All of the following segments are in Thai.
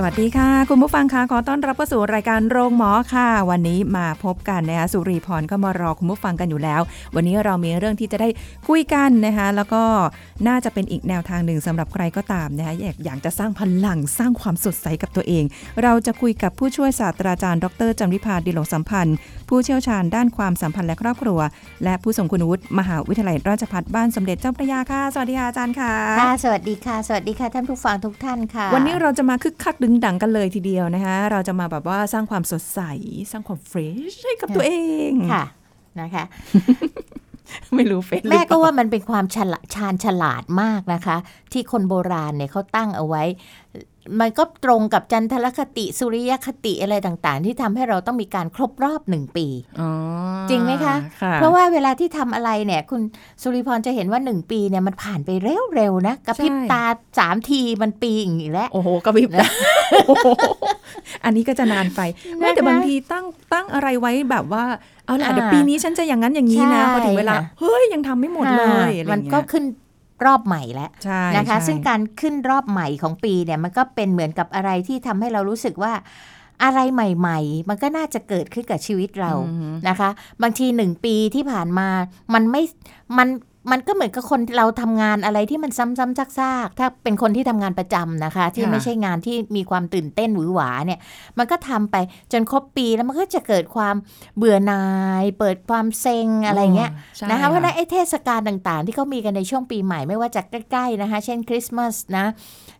สวัสดีค่ะ คุณผู้ฟังคะขอต้อนรับเข้าสู่รายการโรงหมอค่ะ วันนี้มาพบกันนะคะสุรีพรก็มารอคุณผู้ฟังกันอยู่แล้ว วันนี้เรามีเรื่องที่จะได้คุยกันนะคะแล้วก็น่าจะเป็นอีกแนวทางหนึ่งสำหรับใครก็ตามนะคะอยากอยากจะสร้างพลังสร้างความสดใสกับตัวเอง เราจะคุยกับผู้ช่วยศาสตราจารย์ ดรจำริพาดิโลกสัมพันธ์ ผู้เชี่ยวชาญด้านความสัมพันธ์และครอบครัว และผู้ทรงคุณวุฒิมหาวิทยาลัยราชภัฏบ้านสมเด็จเจ้าพระยาค่ะสวัสดีค่ะอาจารย์ค่ะค่ะสวัสดีค่ะ สวัสดีค่ะท่านผู้ฟังทุกท่านค่ะ วันนี้เราจะมาคึกคักดึงดังกันเลยทีเดียวนะคะ เราจะมาแบบว่าสร้างความสดใส สร้างความเฟรชให้กับตัวเองค่ะนะคะไม่รู้เฟรชหรือแม่ก็เปล่ว่ามันเป็นความฉลาดชาญฉลาดมากนะคะ ที่คนโบราณเนี่ยเขาตั้งเอาไว้มันก็ตรงกับจันทรคติสุริยคติอะไรต่างๆ ที่ทำให้เราต้องมีการครบรอบหนึ่งปีอ๋อจริงไหมคะค่ะเพราะว่าเวลาที่ทำอะไรเนี่ย คุณสุริพรจะเห็นว่าหนึ่งปีเนี่ยมันผ่านไปเร็วๆนะกระพริบตาสามทีมันปีอย่างนี้แล้วโอ้โหกระพริบตาโอ้โหอันนี้ก็จะนานไปไม่แต่บางทีตั้งตั้งอะไรไว้แบบว่าเอาล่ะอ่าเดี๋ยวปีนี้ฉันจะอย่างนั้นอย่างนี้นะใช่พอถึงเวลาค่ะเฮ้ยยังทำไม่หมดเลยอะไรมันเงี้ยก็ขึ้น รอบใหม่แล้วใช่นะคะใช่ซึ่งการขึ้นรอบใหม่ของปีเนี่ยมันก็เป็นเหมือนกับอะไรที่ทำให้เรารู้สึกว่าอะไรใหม่ ๆ มันก็น่าจะเกิดขึ้นกับชีวิตเราอืมนะคะ บางทีหนึ่งปีที่ผ่านมา มันไม่ มัน มันก็เหมือนกับคนเราทำงานอะไรที่มันซ้ำๆซากๆ ถ้าเป็นคนที่ทำงานประจำนะคะ ที่ไม่ใช่งานที่มีความตื่นเต้นหวือหวาเนี่ย มันก็ทำไปจนครบปีแล้วมันก็จะเกิดความเบื่อหน่าย เปิดความเซ็งอะไรเงี้ยใช่นะคะเพราะฉะนั้นไอ้เทศกาลต่างๆ ที่เขามีกันในช่วงปีใหม่ไม่ว่าจะใกล้ๆนะคะ เช่นคริสต์มาสนะ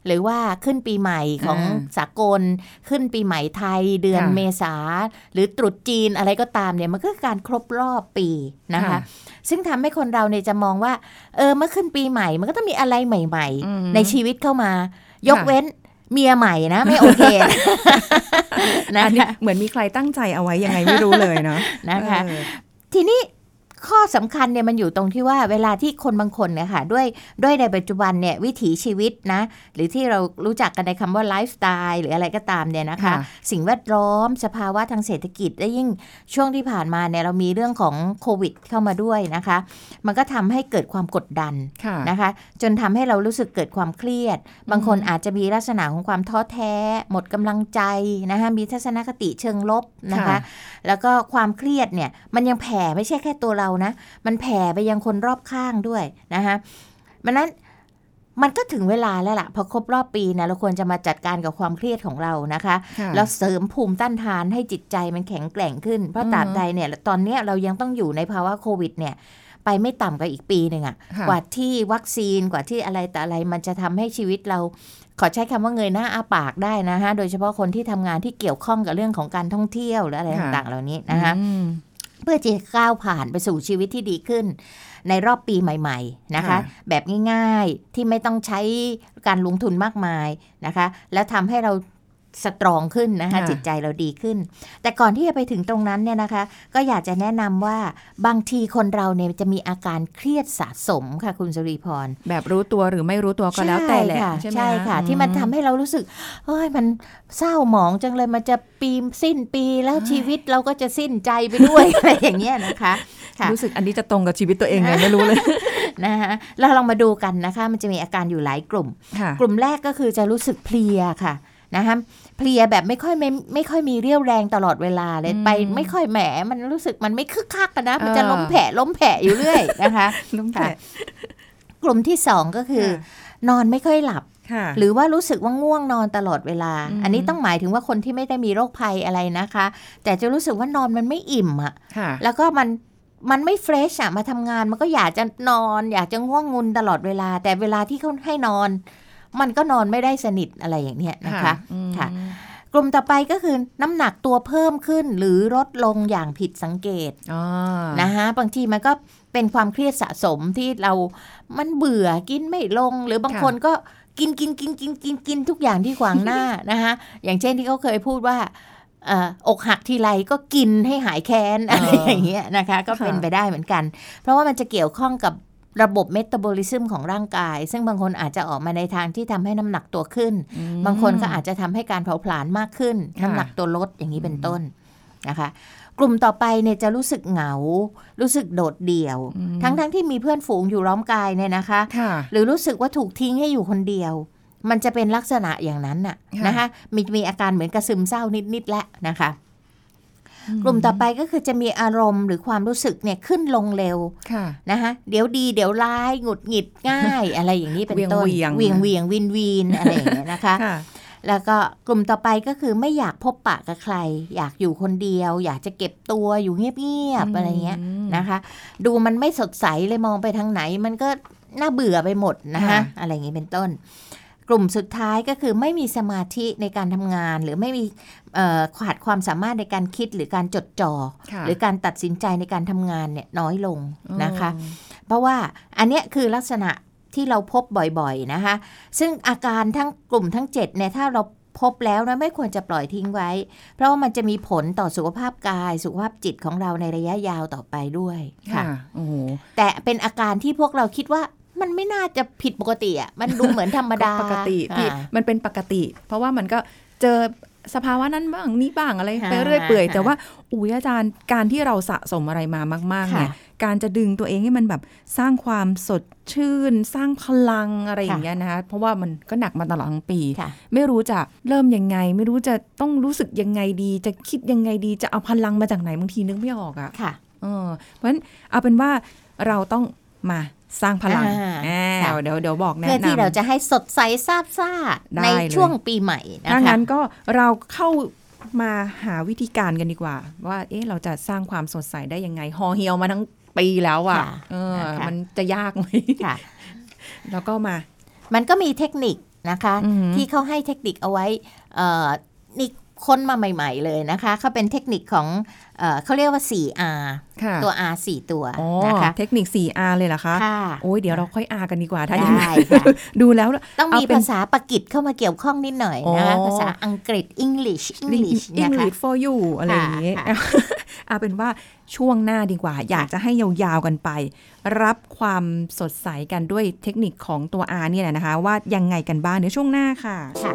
หรือว่าขึ้นปีใหม่ของสากล ขึ้นปีใหม่ไทยเดือนเมษาหรือตรุษจีนอะไรก็ตามเนี่ยมันก็คือการครบรอบปีนะคะ ซึ่งทำให้คนเราเนี่ยจะมองว่าเออเมื่อขึ้นปีใหม่ มันก็ต้องมีอะไรใหม่อืมๆในชีวิตเข้ามา ยกค่ะเว้นเมียใหม่นะไม่โอเคนะอันนี้คะเหมือนมีใครตั้งใจเอาไว้ยังไงไม่รู้เลยเนาะนะคะเออทีนี้ ข้อสำคัญเนี่ยมันอยู่ตรงที่ว่าเวลาที่คนบางคนเนี่ยค่ะด้วยด้วยในปัจจุบันเนี่ยวิถีชีวิตนะหรือที่เรารู้จักกันในคำว่าไลฟ์สไตล์หรืออะไรก็ตามเนี่ยนะคะค่ะสิ่งแวดล้อมสภาวะทางเศรษฐกิจและยิ่งช่วงที่ผ่านมาเนี่ยเรามีเรื่องของโควิดเข้ามาด้วยนะคะ มันก็ทำให้เกิดความกดดันค่ะนะคะ จนทำให้เรารู้สึกเกิดความเครียด บางคนอาจจะมีลักษณะของความท้อแท้ หมดกำลังใจนะคะมีทัศนคติเชิงลบนะคะค่ะแล้วก็ความเครียดเนี่ยมันยังแผ่ไม่ใช่แค่ตัวเรานะ มันแผ่ไปยังคนรอบข้างด้วยนะคะมันนั้นมันก็ถึงเวลาแล้วล่ะพอครบรอบปีนะเราควรจะมาจัดการกับความเครียดของเรานะคะค่ะแล้วเสริมภูมิต้านทานให้จิตใจมันแข็งแกร่งขึ้น เพราะอืมตราบใดเนี่ยตอนเนี้ยเรายังต้องอยู่ในภาวะโควิดเนี่ยไปไม่ต่ำกว่าอีกปีหนึ่งอะค่ะกว่าที่วัคซีนกว่าที่อะไรแต่อะไรมันจะทำให้ชีวิตเราขอใช้คำว่าเงยหน้าอาปากได้นะฮะโดยเฉพาะคนที่ทำงานที่เกี่ยวข้องกับเรื่องของการท่องเที่ยวหรืออะไรค่ะต่างๆ เหล่านี้นะคะอืม เพื่อจะก้าวผ่านไปสู่ชีวิตที่ดีขึ้น ในรอบปีใหม่ๆนะคะค่ะแบบง่ายๆที่ไม่ต้องใช้การลงทุนมากมายนะคะ แล้วทำให้เรา สตรองขึ้นนะคะค่ะจิตใจเราดีขึ้น แต่ก่อนที่จะไปถึงตรงนั้นเนี่ยนะคะ ก็อยากจะแนะนำว่าบางทีคนเราเนี่ยจะมีอาการเครียดสะสมค่ะคุณสุริพร แบบรู้ตัวหรือไม่รู้ตัวก็แล้วแต่แหละใช่ค่ะใช่ไหมใช่ค่ะอืที่มันทำให้เรารู้สึกเฮ้ยมันเศร้าหมองจังเลยมันจะปีสิ้นปีแล้วชีวิตเราก็จะสิ้นใจไปด้วยอะไรอย่างเงี้ยนะคะค่ะรู้สึกอันนี้จะตรงกับชีวิตตัวเองไงไม่รู้เลยนะคะเราลองมาดูกันนะคะ มันจะมีอาการอยู่หลายกลุ่มค่ะกลุ่มแรกก็คือจะรู้สึกเพลียค่ะนะคะ เพลียแบบไม่ค่อยไม่ไม่ค่อยมีเรี่ยวแรงตลอดเวลาเลยอืมไปไม่ค่อยแหมมันรู้สึกมันไม่คึกคักอะนะ มันจะเออล้มแผลล้มแผลอยู่เรื่อยนะคะลุงค่ะแปะกลุ่มที่สองก็คือ นอนไม่ค่อยหลับค่ะหรือว่ารู้สึกว่าง่วงนอนตลอดเวลาอืมอันนี้ต้องหมายถึงว่าคนที่ไม่ได้มีโรคภัยอะไรนะคะ แต่จะรู้สึกว่านอนมันไม่อิ่มอะค่ะแล้วก็มันมันไม่เฟรชอะมาทำงานมันก็อยากจะนอน อยากจะง่วงงุนตลอดเวลา แต่เวลาที่เขาให้นอน มันก็นอนไม่ได้สนิทอะไรอย่างเนี้ยนะคะอืมค่ะกลุ่มต่อไปก็คือน้ำหนักตัวเพิ่มขึ้นหรือลดลงอย่างผิดสังเกตอ๋อนะคะบางทีมันก็เป็นความเครียดสะสมที่เรามันเบื่อกินไม่ลง หรือบางคนก็กินกินกินกินกินกินทุกอย่างที่ขวางหน้านะคะอย่างเช่นที่เขาเคยพูดว่าเอ่ออกหักทีไรก็กินให้หายแค้นอะไรอย่างเงี้ยนะคะ ก็เป็นไปได้เหมือนกัน เพราะว่ามันจะเกี่ยวข้องกับ ระบบเมตาบอลิซึมของร่างกาย ซึ่งบางคนอาจจะออกมาในทางที่ทำให้น้ำหนักตัวขึ้นอืมบางคนก็อาจจะทำให้การเผาผลาญมากขึ้นค่ะน้ำหนักตัวลดอย่างนี้เป็นต้นนะคะกลุ่มต่อไปเนี่ยจะรู้สึกเหงา รู้สึกโดดเดี่ยว ทั้งๆทที่มีเพื่อนฝูงอยู่ล้อมกายเนี่ยนะคะค่ะหรือรู้สึกว่าถูกทิ้งให้อยู่คนเดียว มันจะเป็นลักษณะอย่างนั้นน่ะค่ะนะคะมีมีอาการเหมือนกระซึมเศร้านิดๆแล้วนะคะ กลุ่มต่อไปก็คือจะมีอารมณ์หรือความรู้สึกเนี่ยขึ้นลงเร็วค่ะนะคะเดี๋ยวดีเดี๋ยวร้ายหงุดหงิดง่าย อะไรอย่างนี้เป็นต้นเวียงๆเวียงเวียงวินวีนอะไรอย่างเงี้ยนะคะค่ะแล้วก็กลุ่มต่อไปก็คือไม่อยากพบปะกับใคร อยากอยู่คนเดียว อยากจะเก็บตัวอยู่เงียบๆอะไรเงี้ยนะคะ ดูมันไม่สดใสเลยมองไปทางไหน มันก็น่าเบื่อไปหมดนะคะค่ะอะไรอย่างนี้เป็นต้น กลุ่มสุดท้ายก็คือไม่มีสมาธิในการทำงาน หรือไม่มีเอ่อขาดความสามารถในการคิดหรือการจดจ่อค่ะหรือการตัดสินใจในการทำงานเนี่ยน้อยลงนะคะอ๋อเพราะว่าอันเนี้ยคือลักษณะที่เราพบบ่อยๆนะคะ ซึ่งอาการทั้งกลุ่มทั้ง7เนี่ยถ้าเราพบแล้วนะไม่ควรจะปล่อยทิ้งไว้ เพราะว่ามันจะมีผลต่อสุขภาพกายสุขภาพจิตของเราในระยะยาวต่อไปด้วยค่ะค่ะโอ้โหแต่เป็นอาการที่พวกเราคิดว่า มันไม่น่าจะผิดปกติอะมันดูเหมือนธรรมดาปกติพี่อ่ามันเป็นปกติ เพราะว่ามันก็เจอสภาวะนั้นบ้างนี่บ้างอะไรค่ะไปเรื่อยเปื่อยค่ะแต่ว่าอุ้ยอาจารย์การที่เราสะสมอะไรมามาก ๆ เนี่ยค่ะการจะดึงตัวเองให้มันแบบสร้างความสดชื่น สร้างพลังอะไรอย่างค่ะเงี้ยนะคะเพราะว่ามันก็หนักมาตลอดทั้งปีค่ะไม่รู้จะเริ่มยังไง ไม่รู้จะต้องรู้สึกยังไงดี จะคิดยังไงดีจะเอาพลังมาจากไหนบางทีนึกไม่ออกอะค่ะเออเพราะฉะนั้นเอาเป็นว่าเราต้องมา สร้างพลังอ่าอ่าค่ะเดี๋ยวเดี๋ยวบอกแนะเพื่อที่นำเราจะให้สดใสซาบซ่าได้ในเลยช่วงปีใหม่นะคะถ้างั้นก็เราเข้ามาหาวิธีการกันดีกว่า ว่าเอ๊ะเราจะสร้างความสดใสได้ยังไงฮอเฮียวมาทั้งปีแล้วอะ่ะค่ะเออนะคะมันจะยากไหมค่ะแล้วก็มา มันก็มีเทคนิคนะคะอือหือที่เขาให้เทคนิคเอาไว้เอ่อนี่ ค้นมาใหม่ ๆ เลยนะคะเขาเป็นเทคนิคของเอ่อเขาเรียกว่า 4R ค่ะตัว R 4 ตัวอ๋อนะคะเทคนิค 4R เลยเหรอคะค่ะโอ้ยเดี๋ยวเราค่อย R กันดีกว่าถ้าอย่างได้นั้นค่ะดูแล้วต้องมีเอาเป็นภาษาปากีสเข้ามาเกี่ยวข้องนิดหน่อยนะคะอ๋อภาษาอังกฤษ English English นะคะ English for you อะไรอย่างนี้ค่ะเอาเป็นว่าช่วงหน้าดีกว่า อยากจะให้ยาวๆกันไป รับความสดใสกันด้วยเทคนิคของตัว R เนี่ยแหละนะคะ ว่ายังไงกันบ้างเดี๋ยวช่วงหน้าค่ะค่ะ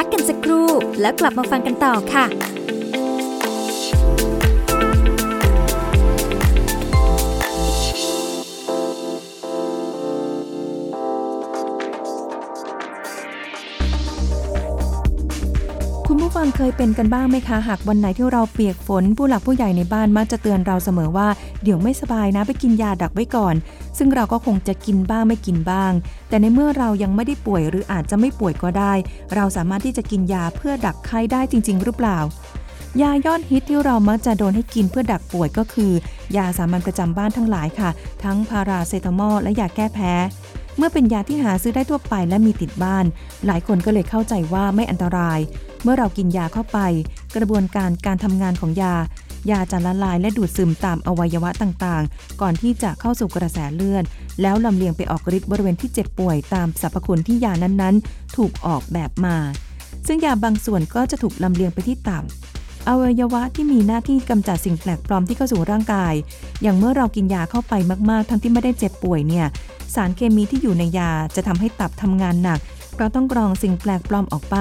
พักกันสักครู่ แล้วกลับมาฟังกันต่อค่ะ คุณผู้ฟังเคยเป็นกันบ้างไหมคะ หากวันไหนที่เราเปียกฝน ผู้หลักผู้ใหญ่ในบ้านมักจะเตือนเราเสมอว่า เดี๋ยวไม่สบายนะไปกินยาดักไว้ก่อน ซึ่งเราก็คงจะกินบ้างไม่กินบ้าง แต่ในเมื่อเรายังไม่ได้ป่วยหรืออาจจะไม่ป่วยก็ได้ เราสามารถที่จะกินยาเพื่อดักไข้ได้จริง ๆ หรือเปล่า ยายอดฮิตที่เรามักจะโดนให้กินเพื่อดักป่วยก็คือ ยาสามัญประจำบ้านทั้งหลายค่ะ ทั้งพาราเซตามอลและยาแก้แพ้ เมื่อเป็นยาที่หาซื้อได้ทั่วไปและมีติดบ้าน หลายคนก็เลยเข้าใจว่าไม่อันตราย เมื่อเรากินยาเข้าไป กระบวนการการทำงานของยา ยาจะละลายและดูดซึมตามอวัยวะต่างๆ ก่อนที่จะเข้าสู่กระแสเลือด แล้วลำเลียงไปออกฤทธิ์บริเวณที่เจ็บป่วยตามสรรพคุณที่ยานั้นๆ ถูกออกแบบมา ซึ่งยาบางส่วนก็จะถูกลำเลียงไปที่ตับ อวัยวะที่มีหน้าที่กำจัดสิ่งแปลกปลอมที่เข้าสู่ร่างกาย อย่างเมื่อเรากินยาเข้าไปมาก ๆ ทั้งที่ไม่ได้เจ็บป่วยเนี่ย สารเคมีที่อยู่ในยาจะทำให้ตับทำงานหนักเพราะต้องกรองสิ่งแปลกปลอมออกไป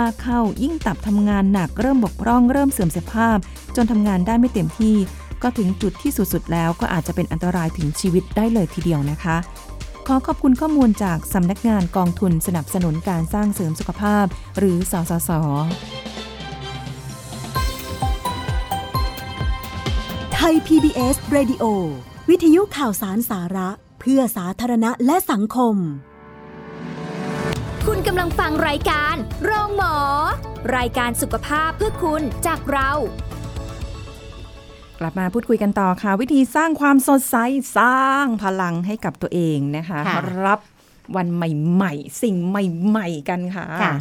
มาก ๆ เข้ายิ่งตับทำงานหนักเริ่มบกพร่องเริ่มเสื่อมสภาพ จนทำงานได้ไม่เต็มที่ ก็ถึงจุดที่สุด ๆ แล้วก็อาจจะเป็นอันตรายถึงชีวิตได้เลยทีเดียวนะคะขอขอบคุณข้อมูลจากสำนักงานกองทุนสนับสนุนการสร้างเสริมสุขภาพ หรือสสส ทย PBS Radio วิทยุข่าวสารสาระ เพื่อสาธารณะและสังคม คุณกำลังฟังรายการโรงหมอ รายการสุขภาพเพื่อคุณจากเรา กลับมาพูดคุยกันต่อค่ะ วิธีสร้างความสดใสสร้างพลังให้กับตัวเองนะคะค่ะ รับวันใหม่ ๆ สิ่งใหม่ ๆ กันค่ะ ค่ะ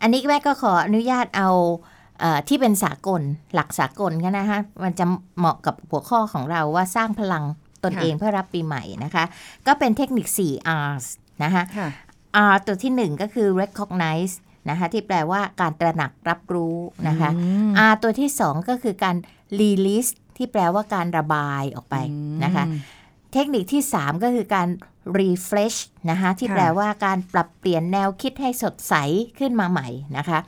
อันนี้แม่ก็ขออนุญาตเอาเอ่อ ที่เป็นสากลหลักสากลกันนะคะมันจะเหมาะกับหัวข้อของเราว่าสร้างพลังตนค่ะเองเพื่อรับปีใหม่นะคะ ก็เป็นเทคนิค 4 R's นะคะค่ะ R ตัวที่ 1 ก็คือ recognize นะคะที่แปลว่าการตระหนักรับรู้นะคะอืม R ตัวที่ 2 ก็คือการ release ที่แปลว่าการระบายออกไปนะคะ เทคนิคที่ 3 ก็คือการ refresh นะคะที่ค่ะแปลว่าการปรับเปลี่ยนแนวคิดให้สดใสขึ้นมาใหม่นะคะ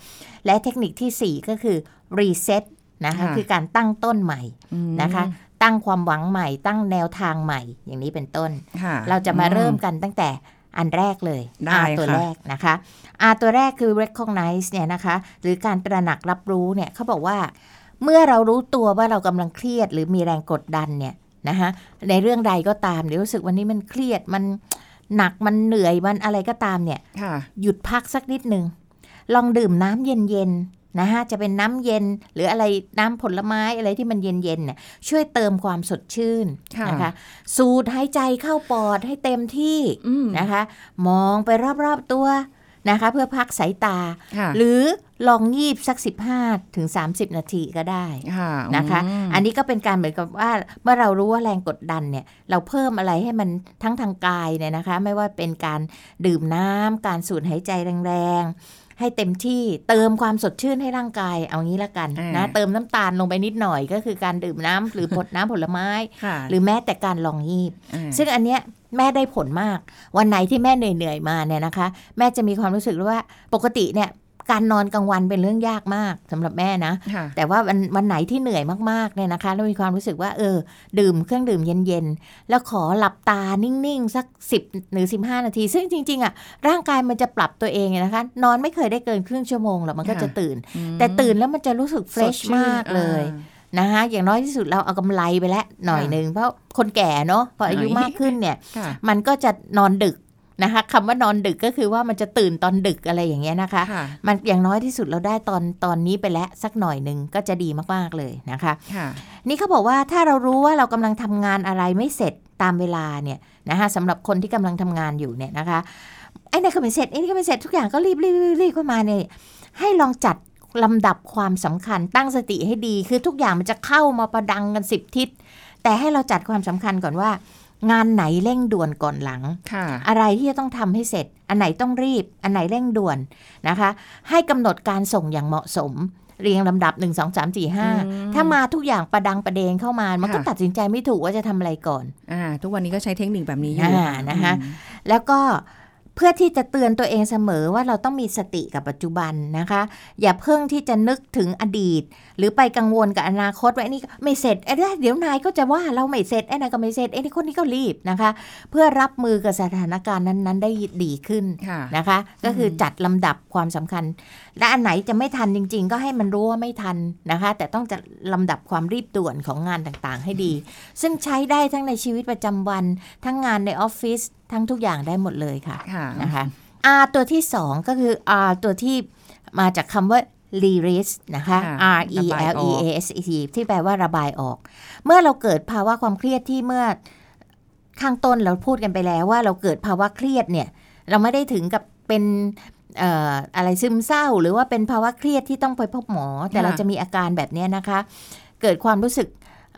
และเทคนิคทีสี่4 ก็คือ reset นะคะค่ะคือการตั้งต้นใหม่อืมนะคะ ตั้งความหวังใหม่ ตั้งแนวทางใหม่ อย่างนี้เป็นต้นค่ะเราจะมาอืเริ่มกันตั้งแต่อันแรกเลยได้ R ตัวค่ะแรกนะคะ R ตัวแรกคือ recognize เนี่ยนะคะ หรือการตระหนักรับรู้เนี่ยเขาบอกว่า เมื่อเรารู้ตัวว่าเรากำลังเครียด หรือมีแรงกดดันเนี่ย นะคะในเรื่องใดก็ตามเดี๋ยวรู้สึกวันนี้มันเครียดมันหนักมันเหนื่อยมันอะไรก็ตามเนี่ยค่ะหยุดพักสักนิดหนึ่งลองดื่มน้ำเย็นๆนะคะจะเป็นน้ำเย็นหรืออะไรน้ำผลไม้อะไรที่มันเย็นๆเนี่ยช่วยเติมความสดชื่นค่ะนะคะสูดหายใจเข้าปอดให้เต็มที่อืมนะคะ มองไปรอบๆตัว นะคะ เพื่อพักสายตาค่ะหรือลองยีบสัก 15ถึง30 นาทีก็ได้ค่ะนะคะมอันนี้ก็เป็นการเหมือนกับว่าเมื่อเรารู้ว่าแรงกดดันเนี่ย เราเพิ่มอะไรให้มันทั้งทางกายเนี่ยนะคะ ไม่ว่าเป็นการดื่มน้ำการสูดหายใจแรงๆ ให้เต็มที่เติมความสดชื่นให้ร่างกายเอางี้ละกันอ่านนะเติมน้ำตาลลงไปนิดหน่อยก็คือการดื่มน้ำหรือผลน้ำผลไม้ค่ะหรือแม้แต่การลองยีบอ่าซึ่งอันเนี้ยแม่ได้ผลมาก วันไหนที่แม่เหนื่อยๆมาเนี่ยนะคะ แม่จะมีความรู้สึกว่าปกติเนี่ย การนอนกลางวันเป็นเรื่องยากมากสำหรับแม่นะค่ะแต่ว่าวันวันไหนที่เหนื่อยมากๆเนี่ยนะคะ แล้วมีความรู้สึกว่าเออ ดื่มเครื่องดื่มเย็นๆ แล้วขอหลับตานิ่งๆ สัก 10 หรือ 15 นาที ซึ่งจริง ๆ อะ ร่างกายมันจะปรับตัวเองนะคะ นอนไม่เคยได้เกินครึ่งชั่วโมงหรอกมันก็จะค่ะตื่น แต่ตื่นแล้วมันจะรู้สึกเฟรชสดชื่นมากเลยนะคะอย่างน้อยที่สุดเราเอากำไรไปแล้วหน่อยหนึ่งเพราะคนแก่เนาะพออายุหน่อยมากขึ้นเนี่ยค่ะมันก็จะนอนดึก นะคะคำว่านอนดึกก็คือว่ามันจะตื่นตอนดึกอะไรอย่างเงี้ยนะคะค่ะมันอย่างน้อยที่สุดเราได้ตอนตอนนี้ไปแล้วสักหน่อยหนึ่งก็จะดีมากๆเลยนะคะค่ะนี่เขาบอกว่าถ้าเรารู้ว่าเรากำลังทำงานอะไรไม่เสร็จตามเวลาเนี่ยนะคะสำหรับคนที่กำลังทำงานอยู่เนี่ยนะคะไอ้นี่นก็ไม่เสร็จไอ้นี่ก็ไม่เสร็จทุกอย่างก็รีบรีบรีบรีบเข้ามาเนี่ยให้ลองจัดลำดับความสำคัญตั้งสติให้ดี คือทุกอย่างมันจะเข้ามาประดังกันสิบทิศแต่ให้เราจัดความสำคัญก่อนว่า งานไหนเร่งด่วนก่อนหลังค่ะอะไรที่จะต้องทำให้เสร็จ อันไหนต้องรีบ อันไหนเร่งด่วนนะคะ ให้กำหนดการส่งอย่างเหมาะสม เรียงลำดับ 1 2 3 4 5 ถ้ามาทุกอย่างประดังประเดงเข้ามา มันก็ค่ะตัดสินใจไม่ถูกว่าจะทำอะไรก่อนอ่าทุกวันนี้ก็ใช้เทคนิคแบบนี้อยู่อ่านะคะแล้วก็เพื่อที่จะเตือนตัวเองเสมอว่าเราต้องมีสติกับปัจจุบันนะคะ อย่าเพิ่งที่จะนึกถึงอดีต หรือไปกังวลกับอนาคตว่าไอ้นี่ไม่เสร็จไอ้เนี่ยเดี๋ยวนายก็จะว่าเราไม่เสร็จไอ้นายก็ไม่เสร็จไอ้นี่คนนี้ก็รีบนะคะ เพื่อรับมือกับสถานการณ์นั้นๆ ได้ดีขึ้นค่ะนะคะ ก็คือจัดลำดับความสำคัญ และอันไหนจะไม่ทันจริง ๆ ก็ให้มันรู้ว่าไม่ทันนะคะ แต่ต้องจัดลำดับความรีบด่วนของงานต่างๆ ให้ดี ซึ่งใช้ได้ทั้งในชีวิตประจำวัน ทั้งงานในออฟฟิศ ทั้งทุกอย่างได้หมดเลยค่ะค่ะนะคะ R ตัวที่2ก็คือ R ตัวที่มาจากคำว่า release นะคะค่ะ R E ระบาย L อ E อก A S E T ที่แปลว่าระบายออก เมื่อเราเกิดภาวะความเครียดที่เมื่อข้างต้นเราพูดกันไปแล้วว่าเราเกิดภาวะเครียดเนี่ย เราไม่ได้ถึงกับเป็นเอ่ออะไรซึมเศร้า หรือว่าเป็นภาวะเครียดที่ต้องไปพบหมอ แต่ค่ะเราจะมีอาการแบบเนี้ยนะคะ เกิดความรู้สึก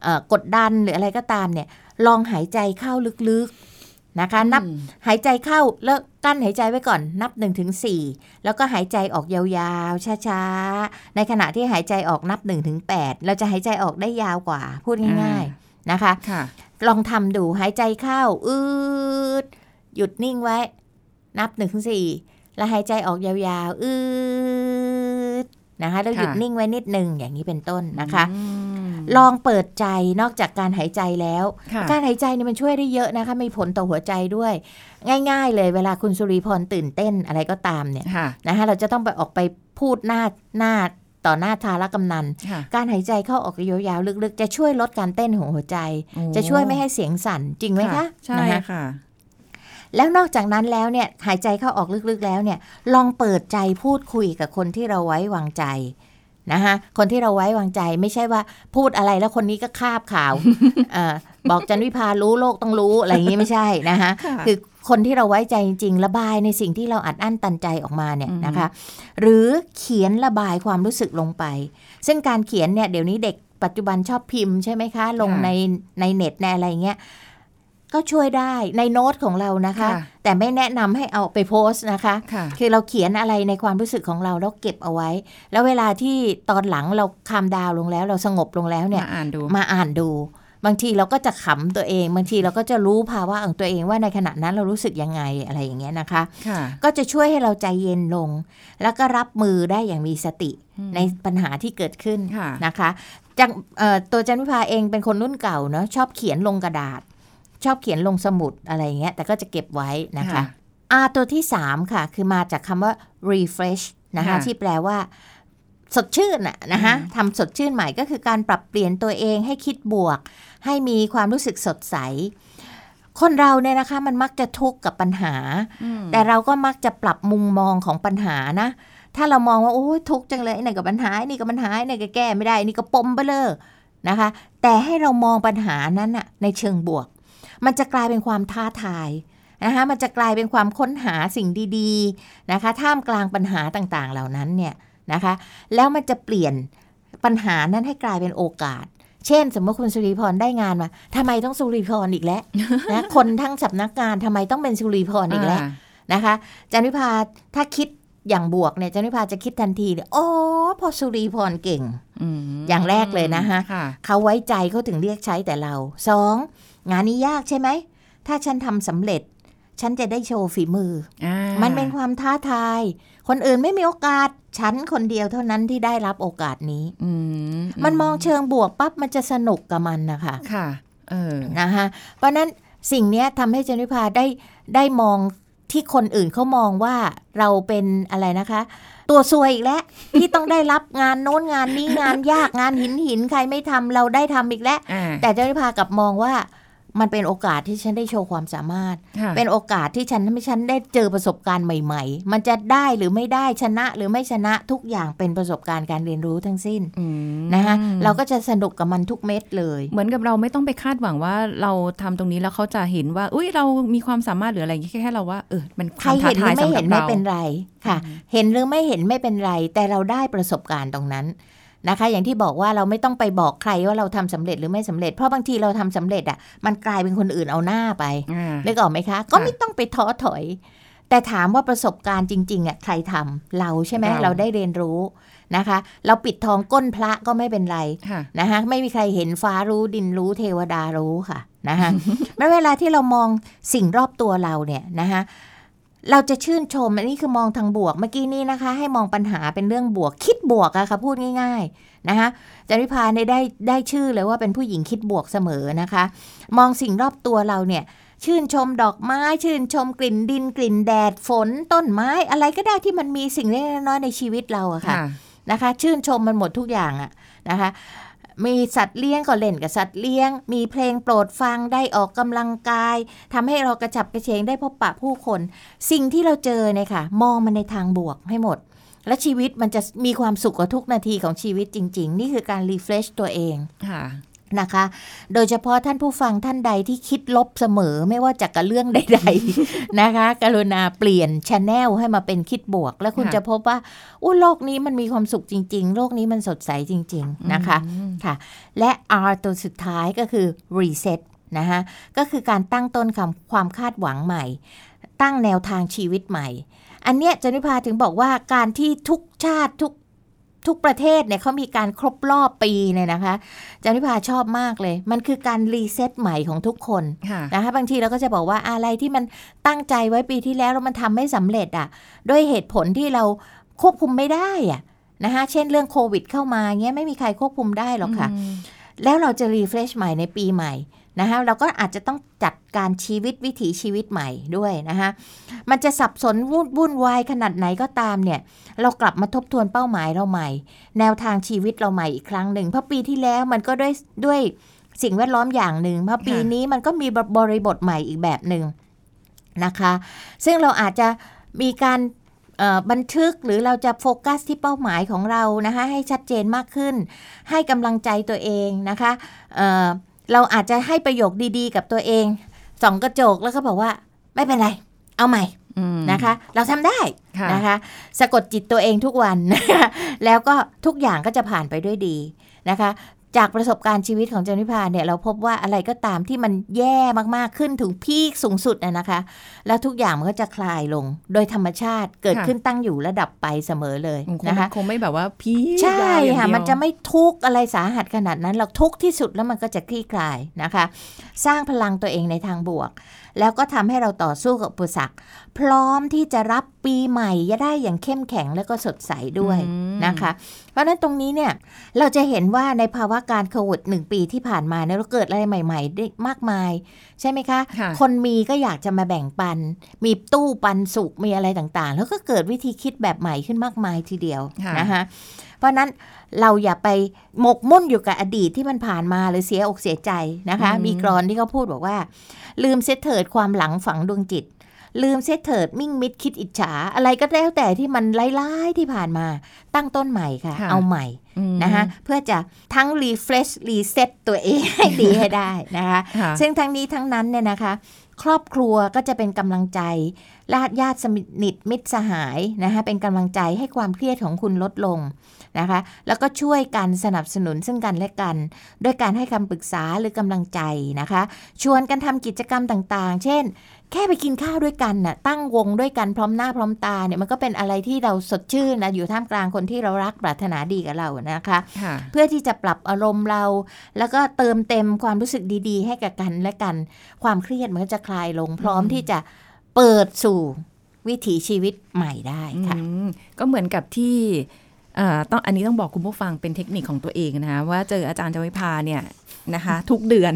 เอ่อกดดันหรืออะไรก็ตามเนี่ย ลองหายใจเข้าลึกๆ นะคะ นับอืมหายใจเข้าแล้วกั้นหายใจไว้ก่อนนับ1นถึงสแล้วก็หายใจออกยาวๆ ช้าๆ ในขณะที่หายใจออกนับ1นถึงแเราจะหายใจออกได้ยาวกว่า พูดง่ายๆนะคะค่ะลองทำดูหายใจเข้าอืดหยุดนิ่งไว้ นับ1นถึงสแล้วหายใจออกยาวๆ อืด นะคะแล้วหยุดค่ะนิ่งไว้นิดนึงอย่างนี้เป็นต้นนะคะอืมลองเปิดใจนอกจากการหายใจแล้วค่ะการหายใจเนี่ยมันช่วยได้เยอะนะคะมีผลต่อหัวใจด้วย ง่าย ๆ เลยเวลาคุณสุริพรตื่นเต้นอะไรก็ตามเนี่ยค่ะนะคะเราจะต้องไปออกไปพูดหน้าหน้าต่อหน้าทารกำนันค่ะการหายใจเข้าออกยาวๆลึกๆ จะช่วยลดการเต้นของหัวใจโอ้จะช่วยไม่ให้เสียงสั่นจริงไหมคะใช่นะคะค่ะ แล้วนอกจากนั้นแล้วเนี่ยหายใจเข้าออกลึกๆแล้วเนี่ยลองเปิดใจพูดคุยกับคนที่เราไว้วางใจนะคะคนที่เราไว้วางใจไม่ใช่ว่าพูดอะไรแล้วคนนี้ก็คาบข่าวเออบอกจันวิพารู้โลกต้องรู้อะไรอย่างนี้ไม่ใช่นะคะค่ะคือคนที่เราไว้ใจจริงๆระบายในสิ่งที่เราอัดอั้นตันใจออกมาเนี่ยอืมนะคะ หรือเขียนระบายความรู้สึกลงไป ซึ่งการเขียนเนี่ยเดี๋ยวนี้เด็กปัจจุบันชอบพิมพ์ใช่ไหมคะ ลงในในเน็ตในอะไรเงี้ย ก็ช่วยได้ในโน้ตของเรานะคะค่ะแต่ไม่แนะนำให้เอาไปโพสต์นะคะค่ะคือเราเขียนอะไรในความรู้สึกของเราแล้วเก็บเอาไว้ แล้วเวลาที่ตอนหลังเราคามดาวน์ลงแล้ว เราสงบลงแล้วเนี่ยมาอ่านดูมาอ่านดู บางทีเราก็จะขำตัวเอง บางทีเราก็จะรู้ภาวะของตัวเองว่าในขณะนั้นเรารู้สึกยังไงอะไรอย่างเงี้ยนะคะค่ะก็จะช่วยให้เราใจเย็นลง แล้วก็รับมือได้อย่างมีสติอืมในปัญหาที่เกิดขึ้นค่ะนะคะจังเอ่อตัวจันวิภาเองเป็นคนรุ่นเก่าเนาะชอบเขียนลงกระดาษ ชอบเขียนลงสมุดอะไรอย่างเงี้ยแต่ก็จะเก็บไว้นะคะค่ะอาตัวที่ 3 ค่ะ คือมาจากคำว่า refresh นะคะค่ะที่แปลว่า สดชื่นอะนะคะอืมทำสดชื่นใหม่ก็คือการปรับเปลี่ยนตัวเองให้คิดบวก ให้มีความรู้สึกสดใส คนเราเนี่ยนะคะ มันมักจะทุกข์กับปัญหาอืมแต่เราก็มักจะปรับมุมมองของปัญหานะ ถ้าเรามองว่าโอ้ยทุกข์จังเลยไอ้นี่กับปัญหาไอ้นี่กับปัญหาไอ้นี่ก็แก้ไม่ได้ไอ้นี่ก็ปมไปเลยนะคะ แต่ให้เรามองปัญหานั้นอะในเชิงบวก มันจะกลายเป็นความท้าทายนะคะมันจะกลายเป็นความค้นหาสิ่งดีๆนะคะท่ามกลางปัญหาต่างๆ เหล่านั้นเนี่ยนะคะแล้วมันจะเปลี่ยนปัญหานั้นให้กลายเป็นโอกาส เช่น สมมติคุณสุริพรได้งานมาทำไมต้องสุริพรอีกแล้วนะคนทั้งสำนักงานทำไมต้องเป็นสุริพรอีกแล้วานะคะจันวิพาถ้าคิดอย่างบวกเนี่ยจันวิพาจะคิดทันทีเลยอ๋อพอสุริพรเก่งอืมอย่างแรกเลยนะคะค่ะเขาไว้ใจเขาถึงเรียกใช้แต่เราสอง งานนี้ยากใช่ไหม ถ้าฉันทำสำเร็จ ฉันจะได้โชว์ฝีมืออ่าอมันเป็นความท้าทาย คนอื่นไม่มีโอกาส ฉันคนเดียวเท่านั้นที่ได้รับโอกาสนี้อืมมันมองเชิงบวกปั๊บมันจะสนุกกับมันนะคะค่ะเออนะคะเพราะฉะนั้นสิ่งเนี้ยทำให้เจนิพาได้ได้มองที่คนอื่นเขามองว่าเราเป็นอะไรนะคะ ตัวซวยอีกแล้วที่ต้องได้รับงานโน้นงานนี้งานยากงานหินหินใครไม่ทำเราได้ทำอีกแล้วอ่าแต่เจนิพากลับมองว่า มันเป็นโอกาสที่ฉันได้โชว์ความสามารถค่ะเป็นโอกาสที่ฉันทำให้ฉันได้เจอประสบการณ์ใหม่ ๆ มันจะได้หรือไม่ได้ชนะหรือไม่ชนะทุกอย่างเป็นประสบการณ์การเรียนรู้ทั้งสิ้นอืมนะคะเราก็จะสนุกกับมันทุกเม็ดเลย เหมือนกับเราไม่ต้องไปคาดหวังว่าเราทำตรงนี้แล้วเขาจะเห็นว่า อุ้ยเรามีความสามารถหรืออะไรอย่างงี้แค่เราว่าเออมันคใครวามท้าเห็นหทารืยอไม่สำหรัเห็บนไม่เราเป็นไรค่ะ เห็นหรือไม่เห็นไม่เป็นไร แต่เราได้ประสบการณ์ตรงนั้น นะคะ อย่างที่บอกว่าเราไม่ต้องไปบอกใครว่าเราทำสำเร็จหรือไม่สำเร็จ เพราะบางทีเราทำสำเร็จอะ มันกลายเป็นคนอื่นเอาหน้าไปอ่านึกออกไหมคะ ก็ไม่ต้องไปท้อถอย แต่ถามว่าประสบการณ์จริงๆอะใครทำเราใช่ไหมเราเราได้เรียนรู้นะคะ เราปิดทองก้นพระก็ไม่เป็นไรค่ะนะคะไม่มีใครเห็นฟ้ารู้ดินรู้เทวดารู้ค่ะนะคะแล้วเวลาที่เรามองสิ่งรอบตัวเราเนี่ยนะคะ เราจะชื่นชม อันนี้คือมองทางบวกเมื่อกี้นี้นะคะ ให้มองปัญหาเป็นเรื่องบวก คิดบวกอะค่ะพูดง่าย ๆนะคะจันวิพาเนี่ยได้ได้ชื่อเลยว่าเป็นผู้หญิงคิดบวกเสมอนะคะ มองสิ่งรอบตัวเราเนี่ยชื่นชมดอกไม้ ชื่นชมกลิ่นดินกลิ่นแดดฝนต้นไม้อะไรก็ได้ที่มันมีสิ่งเล็กๆน้อยๆในชีวิตเราอะค่ะค่ะนะคะ ชื่นชมมันหมดทุกอย่างอะนะคะ มีสัตว์เลี้ยงก็เล่นกับสัตว์เลี้ยง มีเพลงโปรดฟังได้ออกกำลังกายทำให้เรากระฉับกระเฉงได้พบปะผู้คน สิ่งที่เราเจอเนี่ยค่ะ มองมันในทางบวกให้หมด และชีวิตมันจะมีความสุขกับทุกนาทีของชีวิตจริง ๆ นี่คือการ refresh ตัวเองค่ะ นะคะ โดยเฉพาะท่านผู้ฟังท่านใดที่คิดลบเสมอไม่ว่าจากกับเรื่องใด ๆ นะคะ กรุณาเปลี่ยน channel ให้มาเป็นคิดบวก แล้วคุณค่ะจะพบว่าอู้โลกนี้มันมีความสุขจริง ๆ โลกนี้มันสดใสจริง ๆ นะคะอืมค่ะ และ R ตัวสุดท้ายก็คือ reset นะคะก็คือการตั้งต้นคำความคาดหวังใหม่ ตั้งแนวทางชีวิตใหม่ อันเนี้ยจันวิพาถึงบอกว่าการที่ทุกชาติทุก ทุกประเทศเนี่ยเขามีการครบรอบปีเนี่ยนะคะจันวิพาชอบมากเลย มันคือการ reset ใหม่ของทุกคนค่ะนะคะบางทีเราก็จะบอกว่าอะไรที่มันตั้งใจไว้ปีที่แล้วแล้วมันทำไม่สำเร็จอะด้วยเหตุผลที่เราควบคุมไม่ได้อะนะคะเช่นเรื่องโควิดเข้ามาเงี้ยไม่มีใครควบคุมได้หรอกค่ะอืมแล้วเราจะ refresh ใหม่ในปีใหม่ นะคะเราก็อาจจะต้องจัดการชีวิตวิถีชีวิตใหม่ด้วยนะคะมันจะสับสนวุ่นวุ่นวายขนาดไหนก็ตามเนี่ย เรากลับมาทบทวนเป้าหมายเราใหม่ แนวทางชีวิตเราใหม่อีกครั้งหนึ่งเพราะปีที่แล้วมันก็ด้วยด้วยสิ่งแวดล้อมอย่างหนึ่งเพราะปีนี้มันก็มีบริบทใหม่อีกแบบหนึ่งนะคะ ซึ่งเราอาจจะมีการบันทึกหรือเราจะโฟกัสที่เป้าหมายของเรานะคะให้ชัดเจนมากขึ้น ให้กำลังใจตัวเองนะคะ เอ่อเราอาจจะให้ประโยคดีๆ กับตัวเองส่องกระจกแล้วก็บอกว่า ไม่เป็นไร เอาใหม่อืมนะคะ เราทำได้ค่ะนะคะ สะกดจิตตัวเองทุกวันนะคะแล้วก็ทุกอย่างก็จะผ่านไปด้วยดีนะคะ จากประสบการณ์ชีวิตของเจานิพาเนี่ยเราพบว่าอะไรก็ตามที่มันแย่มากๆขึ้นถึงพีคสูงสุดนะนะคะ แล้วทุกอย่างมันก็จะคลายลง โดยธรรมชาติเกิดขึ้นตั้งอยู่และดับไปเสมอเลยคงนะคะคงไม่แบบว่าพี่ใช่ยาวอย่างค่ะเดียวมันจะไม่ทุกข์อะไรสาหัสขนาดนั้นหรอกทุกข์ที่สุดแล้วมันก็จะคลี่คลายนะคะ สร้างพลังตัวเองในทางบวก แล้วก็ทำให้เราต่อสู้กับอุปสรรค พร้อมที่จะรับปีใหม่จะได้อย่างเข้มแข็งแล้วก็สดใสด้วยอืมนะคะ เพราะฉะนั้นตรงนี้เนี่ยเราจะเห็นว่าในภาวะการโควิดหนึ่งปีที่ผ่านมาเนี่ยเราเกิดอะไรใหม่ๆได้มากมาย ใช่ไหมคะค่ะคนมีก็อยากจะมาแบ่งปัน มีตู้ปันสุขมีอะไรต่างๆ แล้วก็เกิดวิธีคิดแบบใหม่ขึ้นมากมายทีเดียวค่ะนะคะ เพราะฉะนั้นเราอย่าไปหมกมุ่นอยู่กับอดีตที่มันผ่านมาหรือเสียอกเสียใจนะคะอืมมีกรอนที่เขาพูดบอกว่า ลืมเสียเถิดความหลังฝังดวงจิต ลืมเสียเถิดมิ่งมิดคิดอิจฉา อะไรก็แล้วแต่ที่มันร้ายๆที่ผ่านมา ตั้งต้นใหม่ค่ะค่ะเอาใหม่อืมนะคะเพื่อจะทั้ง refresh reset ตัวเองให้ดีให้ได้นะคะค่ะซึ่งทั้งนี้ทั้งนั้นเนี่ยนะคะครอบครัวก็จะเป็นกำลังใจญาติญาติสนิทมิตรสหายนะคะเป็นกำลังใจให้ความเครียดของคุณลดลง นะคะ แล้วก็ช่วยกันสนับสนุนซึ่งกันและกัน ด้วยการให้คำปรึกษาหรือกำลังใจนะคะ ชวนกันทำกิจกรรมต่างๆ เช่น แค่ไปกินข้าวด้วยกันน่ะตั้งวงด้วยกันพร้อมหน้าพร้อมตาเนี่ยมันก็เป็นอะไรที่เราสดชื่นนะอยู่ท่ามกลางคนที่เรารักปรารถนาดีกับเรานะคะค่ะเพื่อที่จะปรับอารมณ์เรา แล้วก็เติมเต็มความรู้สึกดีๆ ให้กับกันและกัน ความเครียดมันก็จะคลายลง พร้อมที่จะเปิดสู่วิถีชีวิตใหม่ได้ค่ะอืมก็เหมือนกับที่เอ่อ ต้องอันนี้ต้องบอกคุณผู้ฟังเป็นเทคนิคของตัวเองนะคะว่าเจออาจารย์จวิภาเนี่ยนะคะทุกเดือน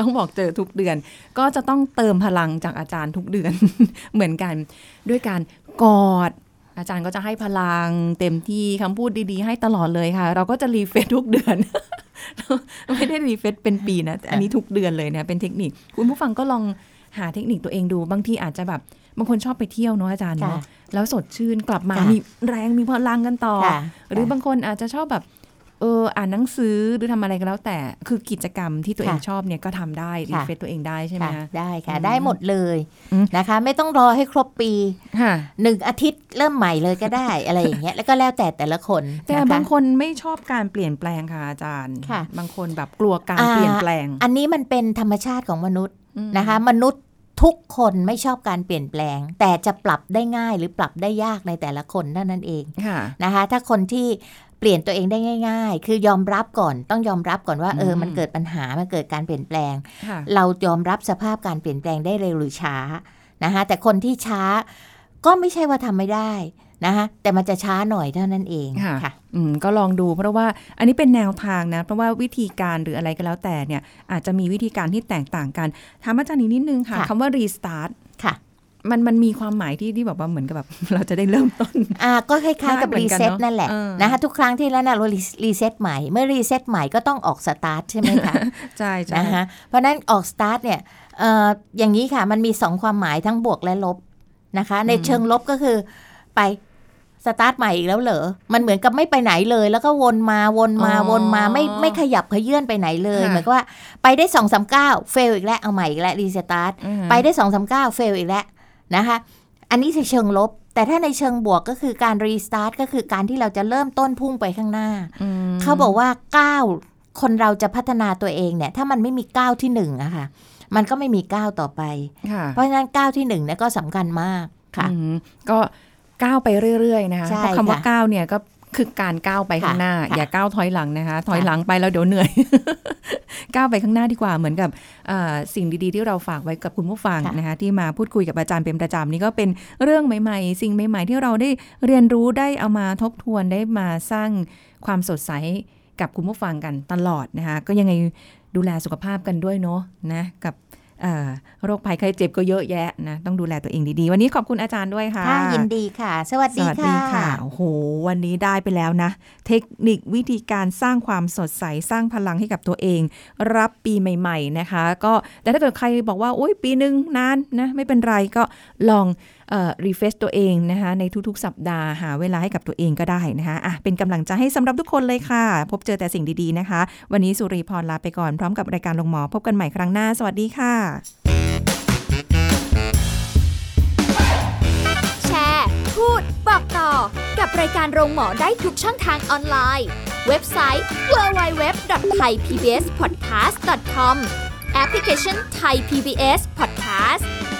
ต้องบอกเจอทุกเดือน ก็จะต้องเติมพลังจากอาจารย์ทุกเดือนเหมือนกัน ด้วยการกอด อาจารย์ก็จะให้พลังเต็มที่คำพูดดีๆ ให้ตลอดเลยค่ะ เราก็จะรีเฟซทุกเดือน ไม่ได้รีเฟซเป็นปีนะอันนี้ทุกเดือนเลยนะเป็นเทคนิค คุณผู้ฟังก็ลองหาเทคนิคตัวเองดูบางทีอาจจะแบบ บางคนชอบไปเที่ยวเนาะอาจารย์เนาะค่ะแล้วสดชื่นกลับมาค่ะมีแรงมีพลังกันต่อค่ะหรือบางคนอาจจะชอบแบบเอออ่านหนังสือหรือทำอะไรก็แล้วแต่คือกิจกรรมที่ตัวเองค่ะชอบเนี่ยก็ทำได้รีค่ะเฟซตัวเองได้ใช่ไหมค่ะคะได้ค่ะอืมได้หมดเลยอืมนะคะ ไม่ต้องรอให้ครบปีค่ะหนึ่งอาทิตย์เริ่มใหม่เลยก็ได้อะไรอย่างเงี้ยแล้วก็แล้วแต่แต่ละคน แต่ะะบางคนไม่ชอบการเปลี่ยนแปลงค่ะอาจารย์ค่ะบางคนแบบกลัวการอ่าเปลี่ยนแปลง อันนี้มันเป็นธรรมชาติของมนุษย์อืมนะคะ มนุษย์ ทุกคนไม่ชอบการเปลี่ยนแปลง แต่จะปรับได้ง่ายหรือปรับได้ยากในแต่ละคนเท่านั้นเองค่ะนะคะ ถ้าคนที่เปลี่ยนตัวเองได้ง่าย ๆ คือยอมรับก่อน ต้องยอมรับก่อนว่าเอออืมมันเกิดปัญหา มันเกิดการเปลี่ยนแปลงค่ะเรายอมรับสภาพการเปลี่ยนแปลงได้เร็วหรือช้านะคะแต่คนที่ช้าก็ไม่ใช่ว่าทำไม่ได้นะคะแต่มันจะช้าหน่อยเท่านั้นเองค่ะค่ะอืม ก็ลองดูเพราะว่าอันนี้เป็นแนวทางนะ เพราะว่าวิธีการหรืออะไรก็แล้วแต่เนี่ย อาจจะมีวิธีการที่แตกต่างกันถามอาจารย์อีกนิดนึงค่ะค่ะคำว่า restart ค่ะมันมันมีความหมายที่ที่แบบว่าเหมือนกับแบบเราจะได้เริ่มต้น อ่าก็คล้ายๆกับได้เหมืรีอนกัน reset เนอะนั่นแหละเออนะคะทุกครั้งที่แล้วนะเรา reset ใหม่เมื่อ reset ใหม่ก็ต้องออกสตาร์ทใช่ไหมคะใช่ใช่นะคะเพราะฉะนั้นออกสตาร์ทเนี่ยเอ่ออย่างนี้ค่ะมันมีสองความหมายทั้งบวกและลบนะคะ ในเชิงลบก็คือไป สตาร์ทใหม่อีกแล้วเหรอ มันเหมือนกับไม่ไปไหนเลย แล้วก็วนมาวนมาวนมาไม่ไม่ขยับเขยื้อนไปไหนเลยเหมือนกับว่าไปได้สองสามก้าว fail อีกแล้วเอาใหม่อีกแล้ว restart อืมไปได้สองสามก้าว fail อีกแล้วนะคะ อันนี้ในเชิงลบ แต่ถ้าในเชิงบวกก็คือการ restart ก็คือการที่เราจะเริ่มต้นพุ่งไปข้างหน้าอืมเขาบอกว่าก้าวคนเราจะพัฒนาตัวเองเนี่ย ถ้ามันไม่มีก้าวที่หนึ่งอะค่ะ มันก็ไม่มีก้าวต่อไปค่ะเพราะฉะนั้นก้าวที่หนึ่งเนี่ยก็สำคัญมากค่ะอืมก็ ก้าวไปเรื่อยๆนะคะใช่เพราะคำว่าค่ะก้าวเนี่ยก็คือการก้าวไปข้างหน้าค่ะอย่าก้าวถอยหลังนะคะ ถอยหลังไปแล้วเดี๋ยวเหนื่อย ก้าวไปข้างหน้าดีกว่าเหมือนกับเอ่อสิ่งดีๆ ที่เราฝากไว้กับคุณผู้ฟังค่ะนะคะ ที่มาพูดคุยกับอาจารย์เป็นประจำนี่ก็เป็นเรื่องใหม่ๆ สิ่งใหม่ ๆ ที่เราได้เรียนรู้ได้เอามาทบทวนได้มาสร้างความสดใสกับคุณผู้ฟังกันตลอดนะคะ ก็ยังไงดูแลสุขภาพกันด้วยเนาะนะกับเอ่อ โรคภัยไข้เจ็บก็เยอะแยะนะต้องดูแลตัวเองดีๆ วันนี้ขอบคุณอาจารย์ด้วยค่ะค่ะยินดีค่ะ สวัสสดีวัสดีค่ะค่ะโอ้โหวันนี้ได้ไปแล้วนะ เทคนิควิธีการสร้างความสดใสสร้างพลังให้กับตัวเอง รับปีใหม่ ๆนะคะ ก็แต่ถ้าเกิดใครบอกว่าโอ้ยปีหนึ่งนานนะไม่เป็นไรก็ลองเอ่อ รีเฟชตัวเองนะคะในทุกๆ สัปดาห์หาเวลาให้กับตัวเองก็ได้นะคะอะเป็นกำลังใจให้สำหรับทุกคนเลยค่ะ พบเจอแต่สิ่งดีๆนะคะ วันนี้สุริพรลาไปก่อนพร้อมกับรายการลงหมอ พบกันใหม่ครั้งหน้า สวัสดีค่ะ แชร์ พูด บอกต่อ กับรายการโรงหมอได้ทุกช่องทางออนไลน์ เว็บไซต์ www.thaipbspodcast.com แอปพลิเคชัน Thai PBS Podcast